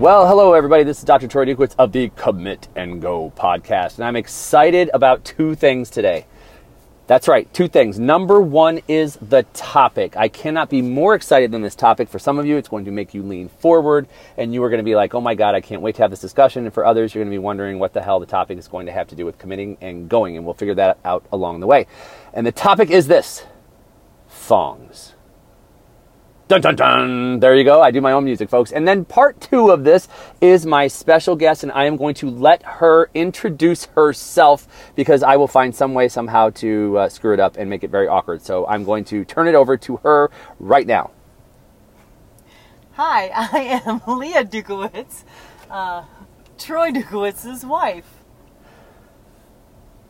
Well, hello, everybody. This is Dr. Troy Dukowitz of the Commit and Go podcast, and I'm excited about two things today. That's right, two things. Number one is the topic. I cannot be more excited than this topic. For some of you, it's going to make you lean forward, and you are going to be like, oh my God, I can't wait to have this discussion. And for others, you're going to be wondering what the hell the topic is going to have to do with committing and going, and we'll figure that out along the way. And the topic is this thongs. Dun dun dun. There you go. I do my own music, folks. And then part two of this is my special guest, and I am going to let her introduce herself because I will find some way somehow to uh, screw it up and make it very awkward. So I'm going to turn it over to her right now. Hi, I am Leah Dukowitz, uh, Troy Dukowitz's wife.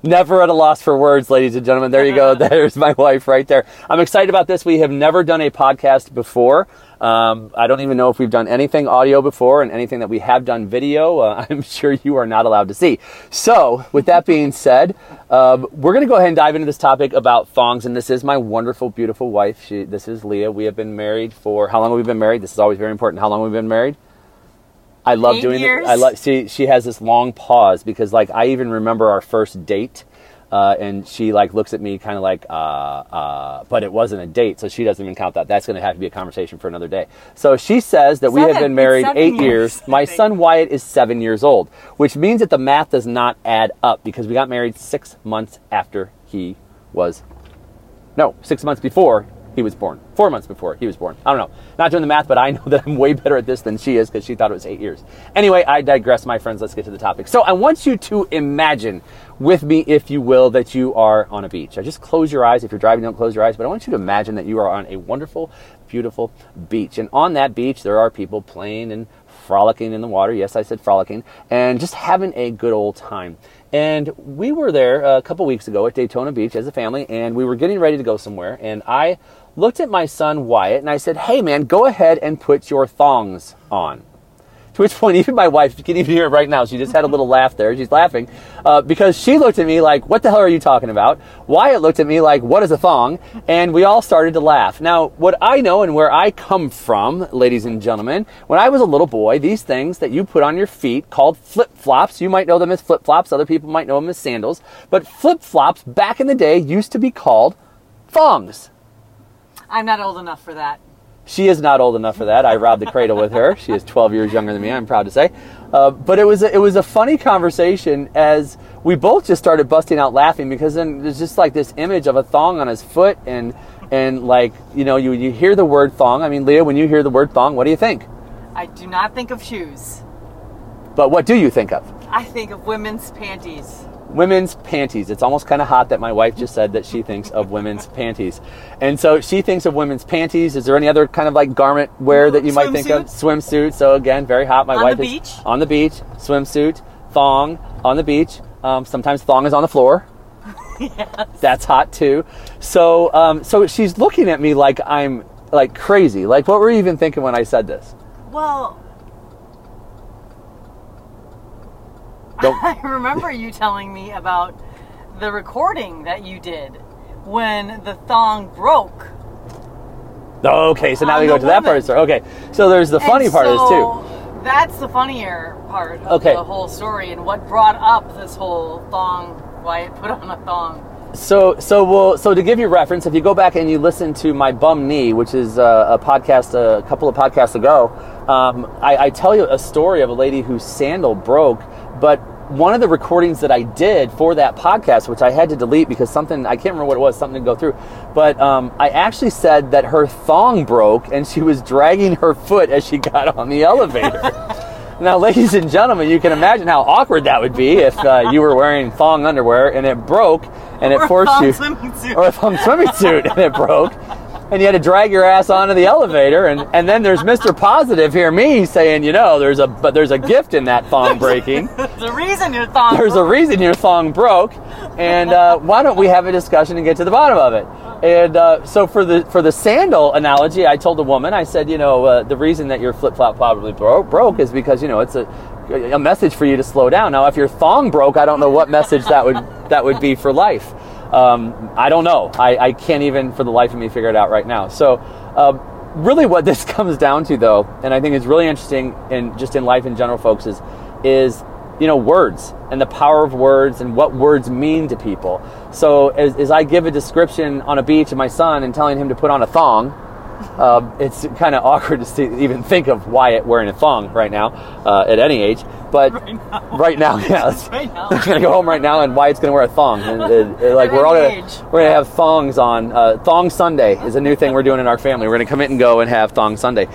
Never at a loss for words, ladies and gentlemen. There you go. There's my wife right there. I'm excited about this. We have never done a podcast before. Um, I don't even know if we've done anything audio before and anything that we have done video. Uh, I'm sure you are not allowed to see. So, with that being said, um, we're going to go ahead and dive into this topic about thongs. And this is my wonderful, beautiful wife. She, this is Leah. We have been married for how long have we been married? This is always very important. How long have we been married? I love Eight doing years. it. I love. She she has this long pause because like I even remember our first date, uh, and she like looks at me kind of like, uh, uh, but it wasn't a date, so she doesn't even count that. That's going to have to be a conversation for another day. So she says that we have been married eight years, years. My son Wyatt is seven years old, which means that the math does not add up because we got married six months after he was no, six months before he was born. Four months before he was born. I don't know. Not doing the math, but I know that I'm way better at this than she is because she thought it was eight years. Anyway, I digress, my friends. Let's get to the topic. So I want you to imagine with me, if you will, that you are on a beach. I just close your eyes. If you're driving, don't close your eyes. But I want you to imagine that you are on a wonderful, beautiful beach. And on that beach, there are people playing and frolicking in the water. Yes, I said frolicking. And just having a good old time. And we were there uh, a couple weeks ago at Daytona Beach as a family, and we were getting ready to go somewhere. And I looked at my son Wyatt and I said, Hey man, go ahead and put your thongs on. To which point, even my wife, you can even hear it right now, she just had a little laugh there. She's laughing uh, because she looked at me like, What the hell are you talking about? Wyatt looked at me like, What is a thong? And we all started to laugh. Now, what I know and where I come from, ladies and gentlemen, when I was a little boy, these things that you put on your feet called flip flops, you might know them as flip flops, other people might know them as sandals, but flip flops back in the day used to be called thongs. I'm not old enough for that. She is not old enough for that. I robbed the cradle with her. She is 12 years younger than me. I'm proud to say. Uh, but it was a, it was a funny conversation as we both just started busting out laughing because then there's just like this image of a thong on his foot and and like you know you you hear the word thong. I mean, Leah, when you hear the word thong, what do you think? I do not think of shoes. But what do you think of? I think of women's panties. Women's panties. It's almost kind of hot that my wife just said that she thinks of women's panties. And so she thinks of women's panties. Is there any other kind of like garment wear that you might think of? Swimsuit. So again, very hot. My On wife the is beach? on the beach, swimsuit, thong on the beach. Um, sometimes thong is on the floor. That's hot too. So um, so she's looking at me like I'm like crazy. Like what were you even thinking when I said this? Well, Don't- I remember you telling me about the recording that you did when the thong broke. Okay, so now we go to that part of the story. Okay, so there's the funny And part of this too. That's the funnier part of Okay. the whole story and what brought up this whole thong, why it put on a thong. So, so we'll, so to give you reference, if you go back and you listen to my bum knee, which is uh, a podcast a couple of podcasts ago, um, I, I tell you a story of a lady whose sandal broke. But one of the recordings that I did for that podcast, which I had to delete because something I can't remember what it was, something didn't go through. But um, I actually said that her thong broke and she was dragging her foot as she got on the elevator. Now, ladies and gentlemen, you can imagine how awkward that would be if uh, you were wearing thong underwear and it broke and it Or a forced thong you, swimming suit. or a thong swimming suit and it broke, and you had to drag your ass onto the elevator, and, and then there's Mr. Positive here, me saying, you know, there's a but there's a gift in that thong breaking. There's a reason your thong There's a broke. reason your thong broke, and uh, why don't we have a discussion and get to the bottom of it? And uh, so for the for the sandal analogy, I told the woman, I said, you know, uh, the reason that your flip flop probably broke, broke is because you know it's a a message for you to slow down. Now, if your thong broke, I don't know what message that would that would be for life. Um, I don't know. I, I can't even for the life of me figure it out right now. So. Uh, really what this comes down to though and i think it's really interesting in just in life in general folks is is you know words and the power of words and what words mean to people so as, as i give a description on a beach of my son and telling him to put on a thong uh, it's kind of awkward to see, even think of Wyatt wearing a thong right now uh, at any age. But Right now. right now, yeah, Right now. I'm gonna go home right now, and Wyatt's gonna wear a thong. And, uh, uh, like we're all gonna we're gonna have thongs on. Uh, thong Sunday is a new thing we're doing in our family. We're gonna come in and go and have thong Sunday.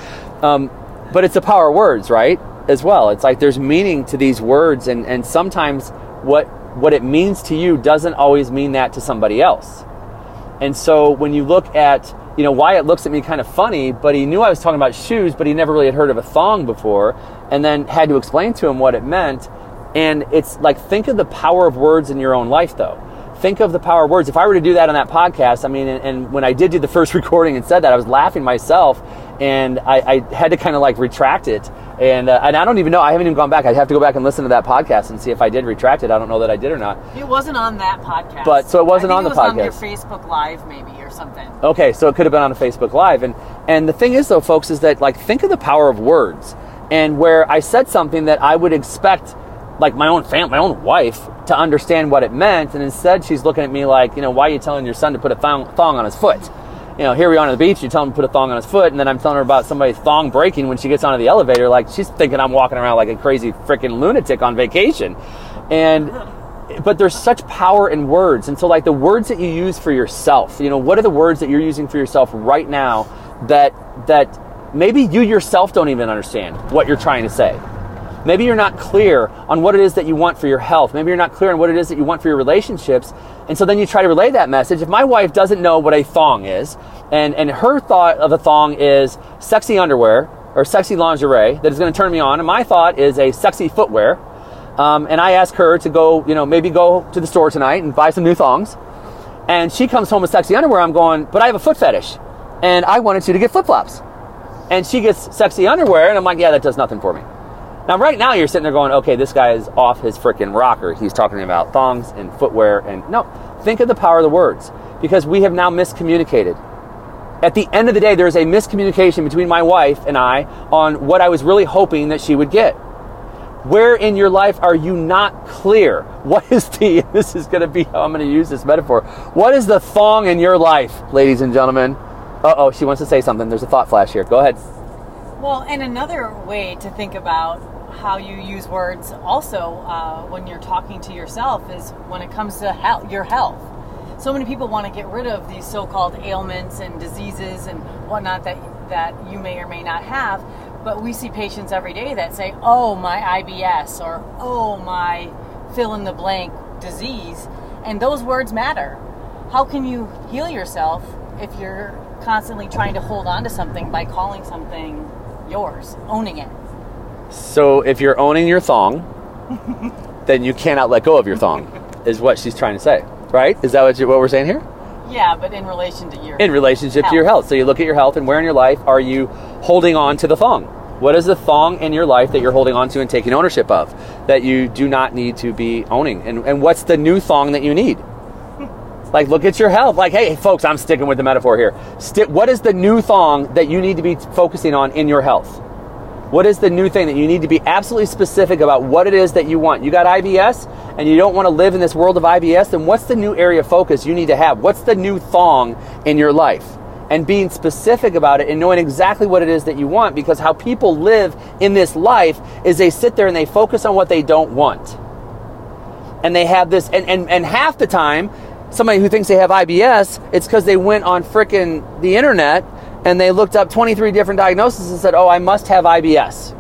Um, but it's the power of words, right? As well, it's like there's meaning to these words, and and sometimes what what it means to you doesn't always mean that to somebody else. And so when you look at, you know, Wyatt looks at me kind of funny, but he knew I was talking about shoes, but he never really had heard of a thong before, and then had to explain to him what it meant. And it's like, think of the power of words in your own life, though. Think of the power of words. If I were to do that on that podcast, I mean, and, and when I did do the first recording and said that, I was laughing myself, and I, I had to kind of like retract it. And, uh, and I don't even know, I haven't even gone back. I'd have to go back and listen to that podcast and see if I did retract it. I don't know that I did or not. It wasn't on that podcast. But- so it wasn't on think the it was on your podcast. Facebook Live, maybe, something. Okay, so it could have been on a Facebook Live, and and the thing is, though, folks, is that like think of the power of words, and where I said something that I would expect, like my own fam, my own wife, to understand what it meant, and instead she's looking at me like, you know, why are you telling your son to put a thong, thong on his foot? You know, here we are on the beach, you tell him to put a thong on his foot, and then I'm telling her about somebody's thong breaking when she gets onto the elevator, like she's thinking I'm walking around like a crazy freaking lunatic on vacation, and but there's such power in words. And so like the words that you use for yourself you know what are the words that you're using for yourself right now that that maybe you yourself don't even understand what you're trying to say? Maybe you're not clear on what it is that you want for your health. Maybe you're not clear on what it is that you want for your relationships. And so then you try to relay that message. If my wife doesn't know what a thong is and and her thought of a thong is sexy underwear or sexy lingerie that is going to turn me on and my thought is a sexy footwear um, and I ask her to go, you know, maybe go to the store tonight and buy some new thongs. And she comes home with sexy underwear. I'm going, but I have a foot fetish, and I wanted you to get flip flops. And she gets sexy underwear, and I'm like, yeah, that does nothing for me. Now, right now, you're sitting there going, okay, this guy is off his freaking rocker. He's talking about thongs and footwear, and no, think of the power of the words because we have now miscommunicated. At the end of the day, there is a miscommunication between my wife and I on what I was really hoping that she would get. Where in your life are you not clear? What is the, this is going to be how I'm going to use this metaphor. What is the thong in your life, ladies and gentlemen? Uh oh, she wants to say something. There's a thought flash here. Go ahead. Well, and another way to think about how you use words also uh, when you're talking to yourself is when it comes to your health. So many people want to get rid of these so-called ailments and diseases and whatnot that that you may or may not have. But we see patients every day that say, "Oh, my IBS," or "Oh, my fill in the blank disease," and those words matter. How can you heal yourself if you're constantly trying to hold on to something by calling something yours, owning it? So if you're owning your thong, then you cannot let go of your thong, is what she's trying to say, right? Is that what, you, what we're saying here? Yeah, but in relation to your in relationship to your health. So you look at your health and where in your life are you holding on to the thong? What is the thong in your life that you're holding on to and taking ownership of that you do not need to be owning? And, and what's the new thong that you need? Like, look at your health. Like, hey, folks, I'm sticking with the metaphor here. Sti- what is the new thong that you need to be focusing on in your health? What is the new thing that you need to be absolutely specific about what it is that you want? You got IBS and you don't want to live in this world of IBS, then what's the new area of focus you need to have? What's the new thong in your life? And being specific about it and knowing exactly what it is that you want because how people live in this life is they sit there and they focus on what they don't want. And they have this, and, and, and half the time, somebody who thinks they have IBS, it's because they went on frickin' the internet and they looked up 23 different diagnoses and said, oh, I must have IBS.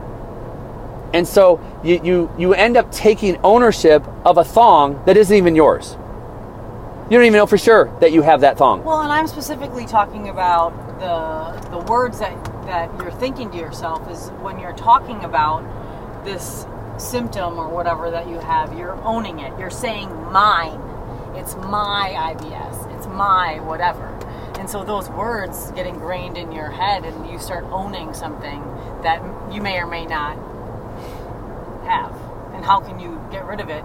And so you, you, you end up taking ownership of a thong that isn't even yours. You don't even know for sure that you have that thong. Well, and I'm specifically talking about the the words that that you're thinking to yourself is when you're talking about this symptom or whatever that you have, you're owning it. You're saying mine. It's my IBS. It's my whatever. And so those words get ingrained in your head and you start owning something that you may or may not have. And how can you get rid of it?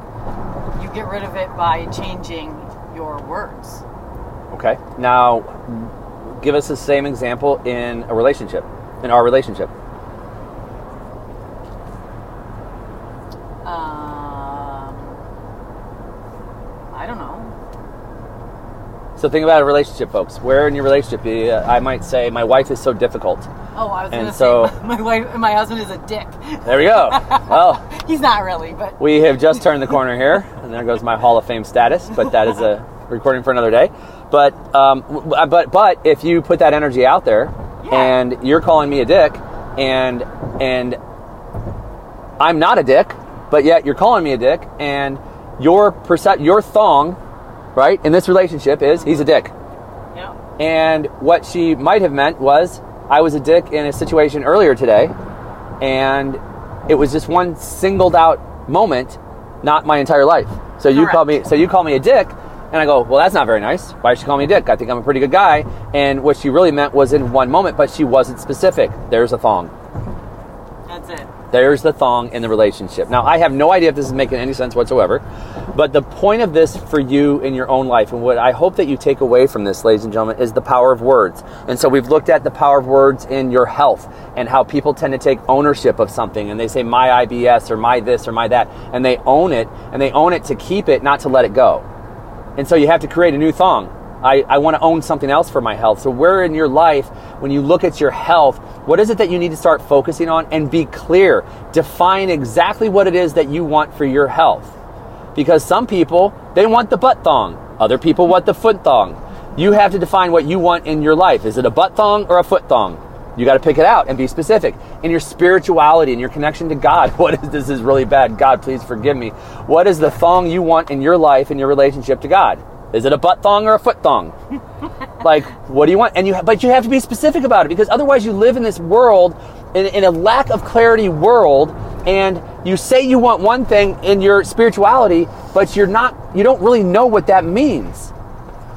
You get rid of it by changing your words. Okay. Now, give us the same example in a relationship, in our relationship. Um, I don't know. So think about a relationship, folks. Where in your relationship, uh, I might say, my wife is so difficult. Oh, I was going to so- say my wife, my husband is a dick. There we go. well, He's not really, but we have just turned the corner here, and there goes my Hall of Fame status. But that is a recording for another day. But um, but but if you put that energy out there, Yeah. and you're calling me a dick, and and I'm not a dick, but yet you're calling me a dick, and your percep- your thong, right, in this relationship is he's a dick. yeah. And what she might have meant was, I was a dick in a situation earlier today, and it was just one singled out moment, not my entire life. So you call me, so you call me a dick, and I go, well, that's not very nice. Why did she call me a dick? I think I'm a pretty good guy. And what she really meant was in one moment, but she wasn't specific. There's a thong. That's it. There's the thong in the relationship. Now, I have no idea if this is making any sense whatsoever, but the point of this for you in your own life, and what I hope that you take away from this, ladies and gentlemen, is the power of words. And so we've looked at the power of words in your health and how people tend to take ownership of something and they say, my IBS or my this or my that, and they own it, and they own it to keep it, not to let it go. And so you have to create a new thong. I, I want to own something else for my health. So, where in your life, when you look at your health, what is it that you need to start focusing on and be clear? Define exactly what it is that you want for your health. Because some people, they want the butt thong, other people want the foot thong. You have to define what you want in your life. Is it a butt thong or a foot thong? You got to pick it out and be specific. In your spirituality and your connection to God, what is this is really bad. God, please forgive me. What is the thong you want in your life in your relationship to God? Is it a butt thong or a foot thong? like, what do you want? And you, but you have to be specific about it because otherwise you live in this world, in, in a lack of clarity world, and you say you want one thing in your spirituality, but you're not, you don't really know what that means.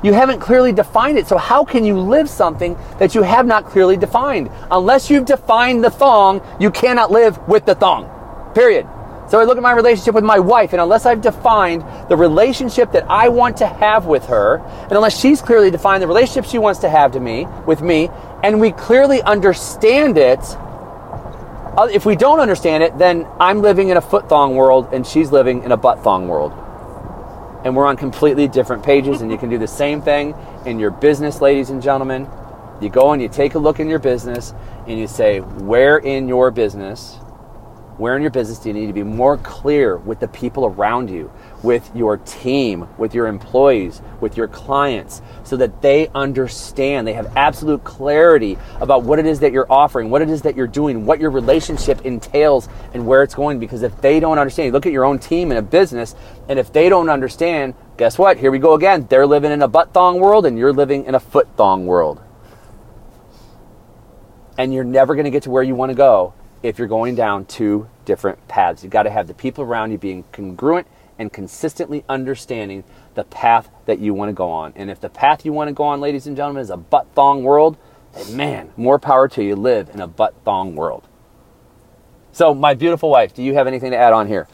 You haven't clearly defined it. So how can you live something that you have not clearly defined? Unless you've defined the thong, you cannot live with the thong. Period. So I look at my relationship with my wife, and unless I've defined the relationship that I want to have with her, and unless she's clearly defined the relationship she wants to have to me with me, and we clearly understand it, uh, if we don't understand it, then I'm living in a foot thong world and she's living in a butt thong world. And we're on completely different pages and you can do the same thing in your business ladies and gentlemen. You go and you take a look in your business and you say where in your business where in your business do you need to be more clear with the people around you with your team with your employees with your clients so that they understand they have absolute clarity about what it is that you're offering what it is that you're doing what your relationship entails and where it's going? Because if they don't understand you look at your own team in a business and if they don't understand guess what? Here we go again. They're living in a butt thong world and you're living in a foot thong world. And you're never going to get to where you want to go if you're going down two different paths. You've got to have the people around you being congruent and consistently understanding the path that you want to go on. And if the path you want to go on, ladies and gentlemen, is a butt thong world, then man, more power to you. Live in a butt thong world. So, my beautiful wife, do you have anything to add on here?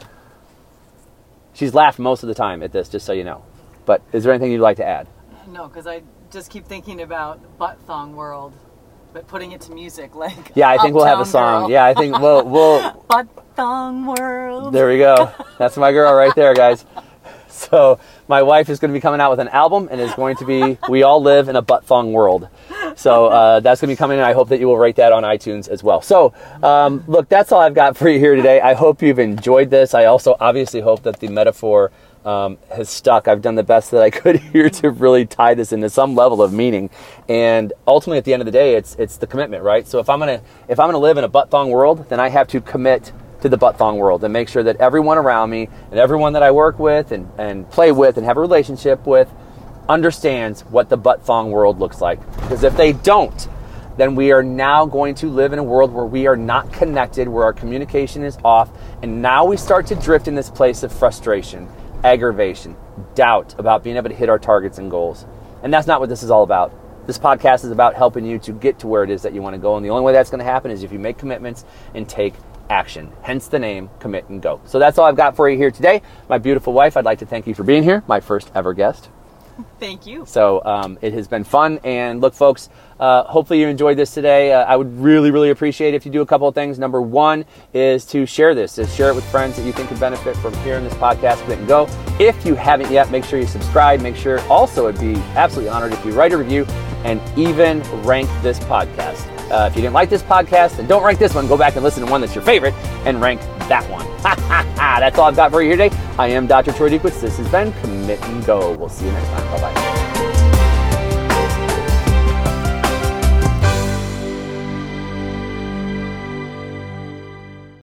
She's laughed most of the time at this, just so you know. But is there anything you'd like to add? No, because I just keep thinking about butt thong world, but putting it to music like. Yeah, I think we'll have a song. Girl. Yeah, I think we'll we'll Butt thong world. There we go. That's my girl right there, guys. So my wife is going to be coming out with an album, and is going to be "We All Live in a Butt Thong World." So uh, that's going to be coming, and I hope that you will rate that on iTunes as well. So um, look, that's all I've got for you here today. I hope you've enjoyed this. I also obviously hope that the metaphor um, has stuck. I've done the best that I could here to really tie this into some level of meaning, and ultimately, at the end of the day, it's it's the commitment, right? So if I'm gonna if I'm gonna live in a butt thong world, then I have to commit to the butt thong world and make sure that everyone around me and everyone that I work with and, and play with and have a relationship with understands what the butt thong world looks like. Because if they don't, then we are now going to live in a world where we are not connected, where our communication is off, and now we start to drift in this place of frustration, aggravation, doubt about being able to hit our targets and goals. And that's not what this is all about. This podcast is about helping you to get to where it is that you want to go. And the only way that's going to happen is if you make commitments and take action. Hence the name Commit and Go. So that's all I've got for you here today. My beautiful wife, I'd like to thank you for being here, my first ever guest. Thank you. So um, it has been fun. And look, folks, uh, hopefully you enjoyed this today. Uh, I would really, really appreciate if you do a couple of things. Number one is to share this, is share it with friends that you think could benefit from hearing this podcast. Click and go. If you haven't yet, make sure you subscribe. Make sure also it'd be absolutely honored if you write a review and even rank this podcast. Uh, if you didn't like this podcast, then don't rank this one. Go back and listen to one that's your favorite and rank that one. That's all I've got for you here today. I am Dr. Troy Dukowitz. This has been Commit and Go. We'll see you next time. Bye bye.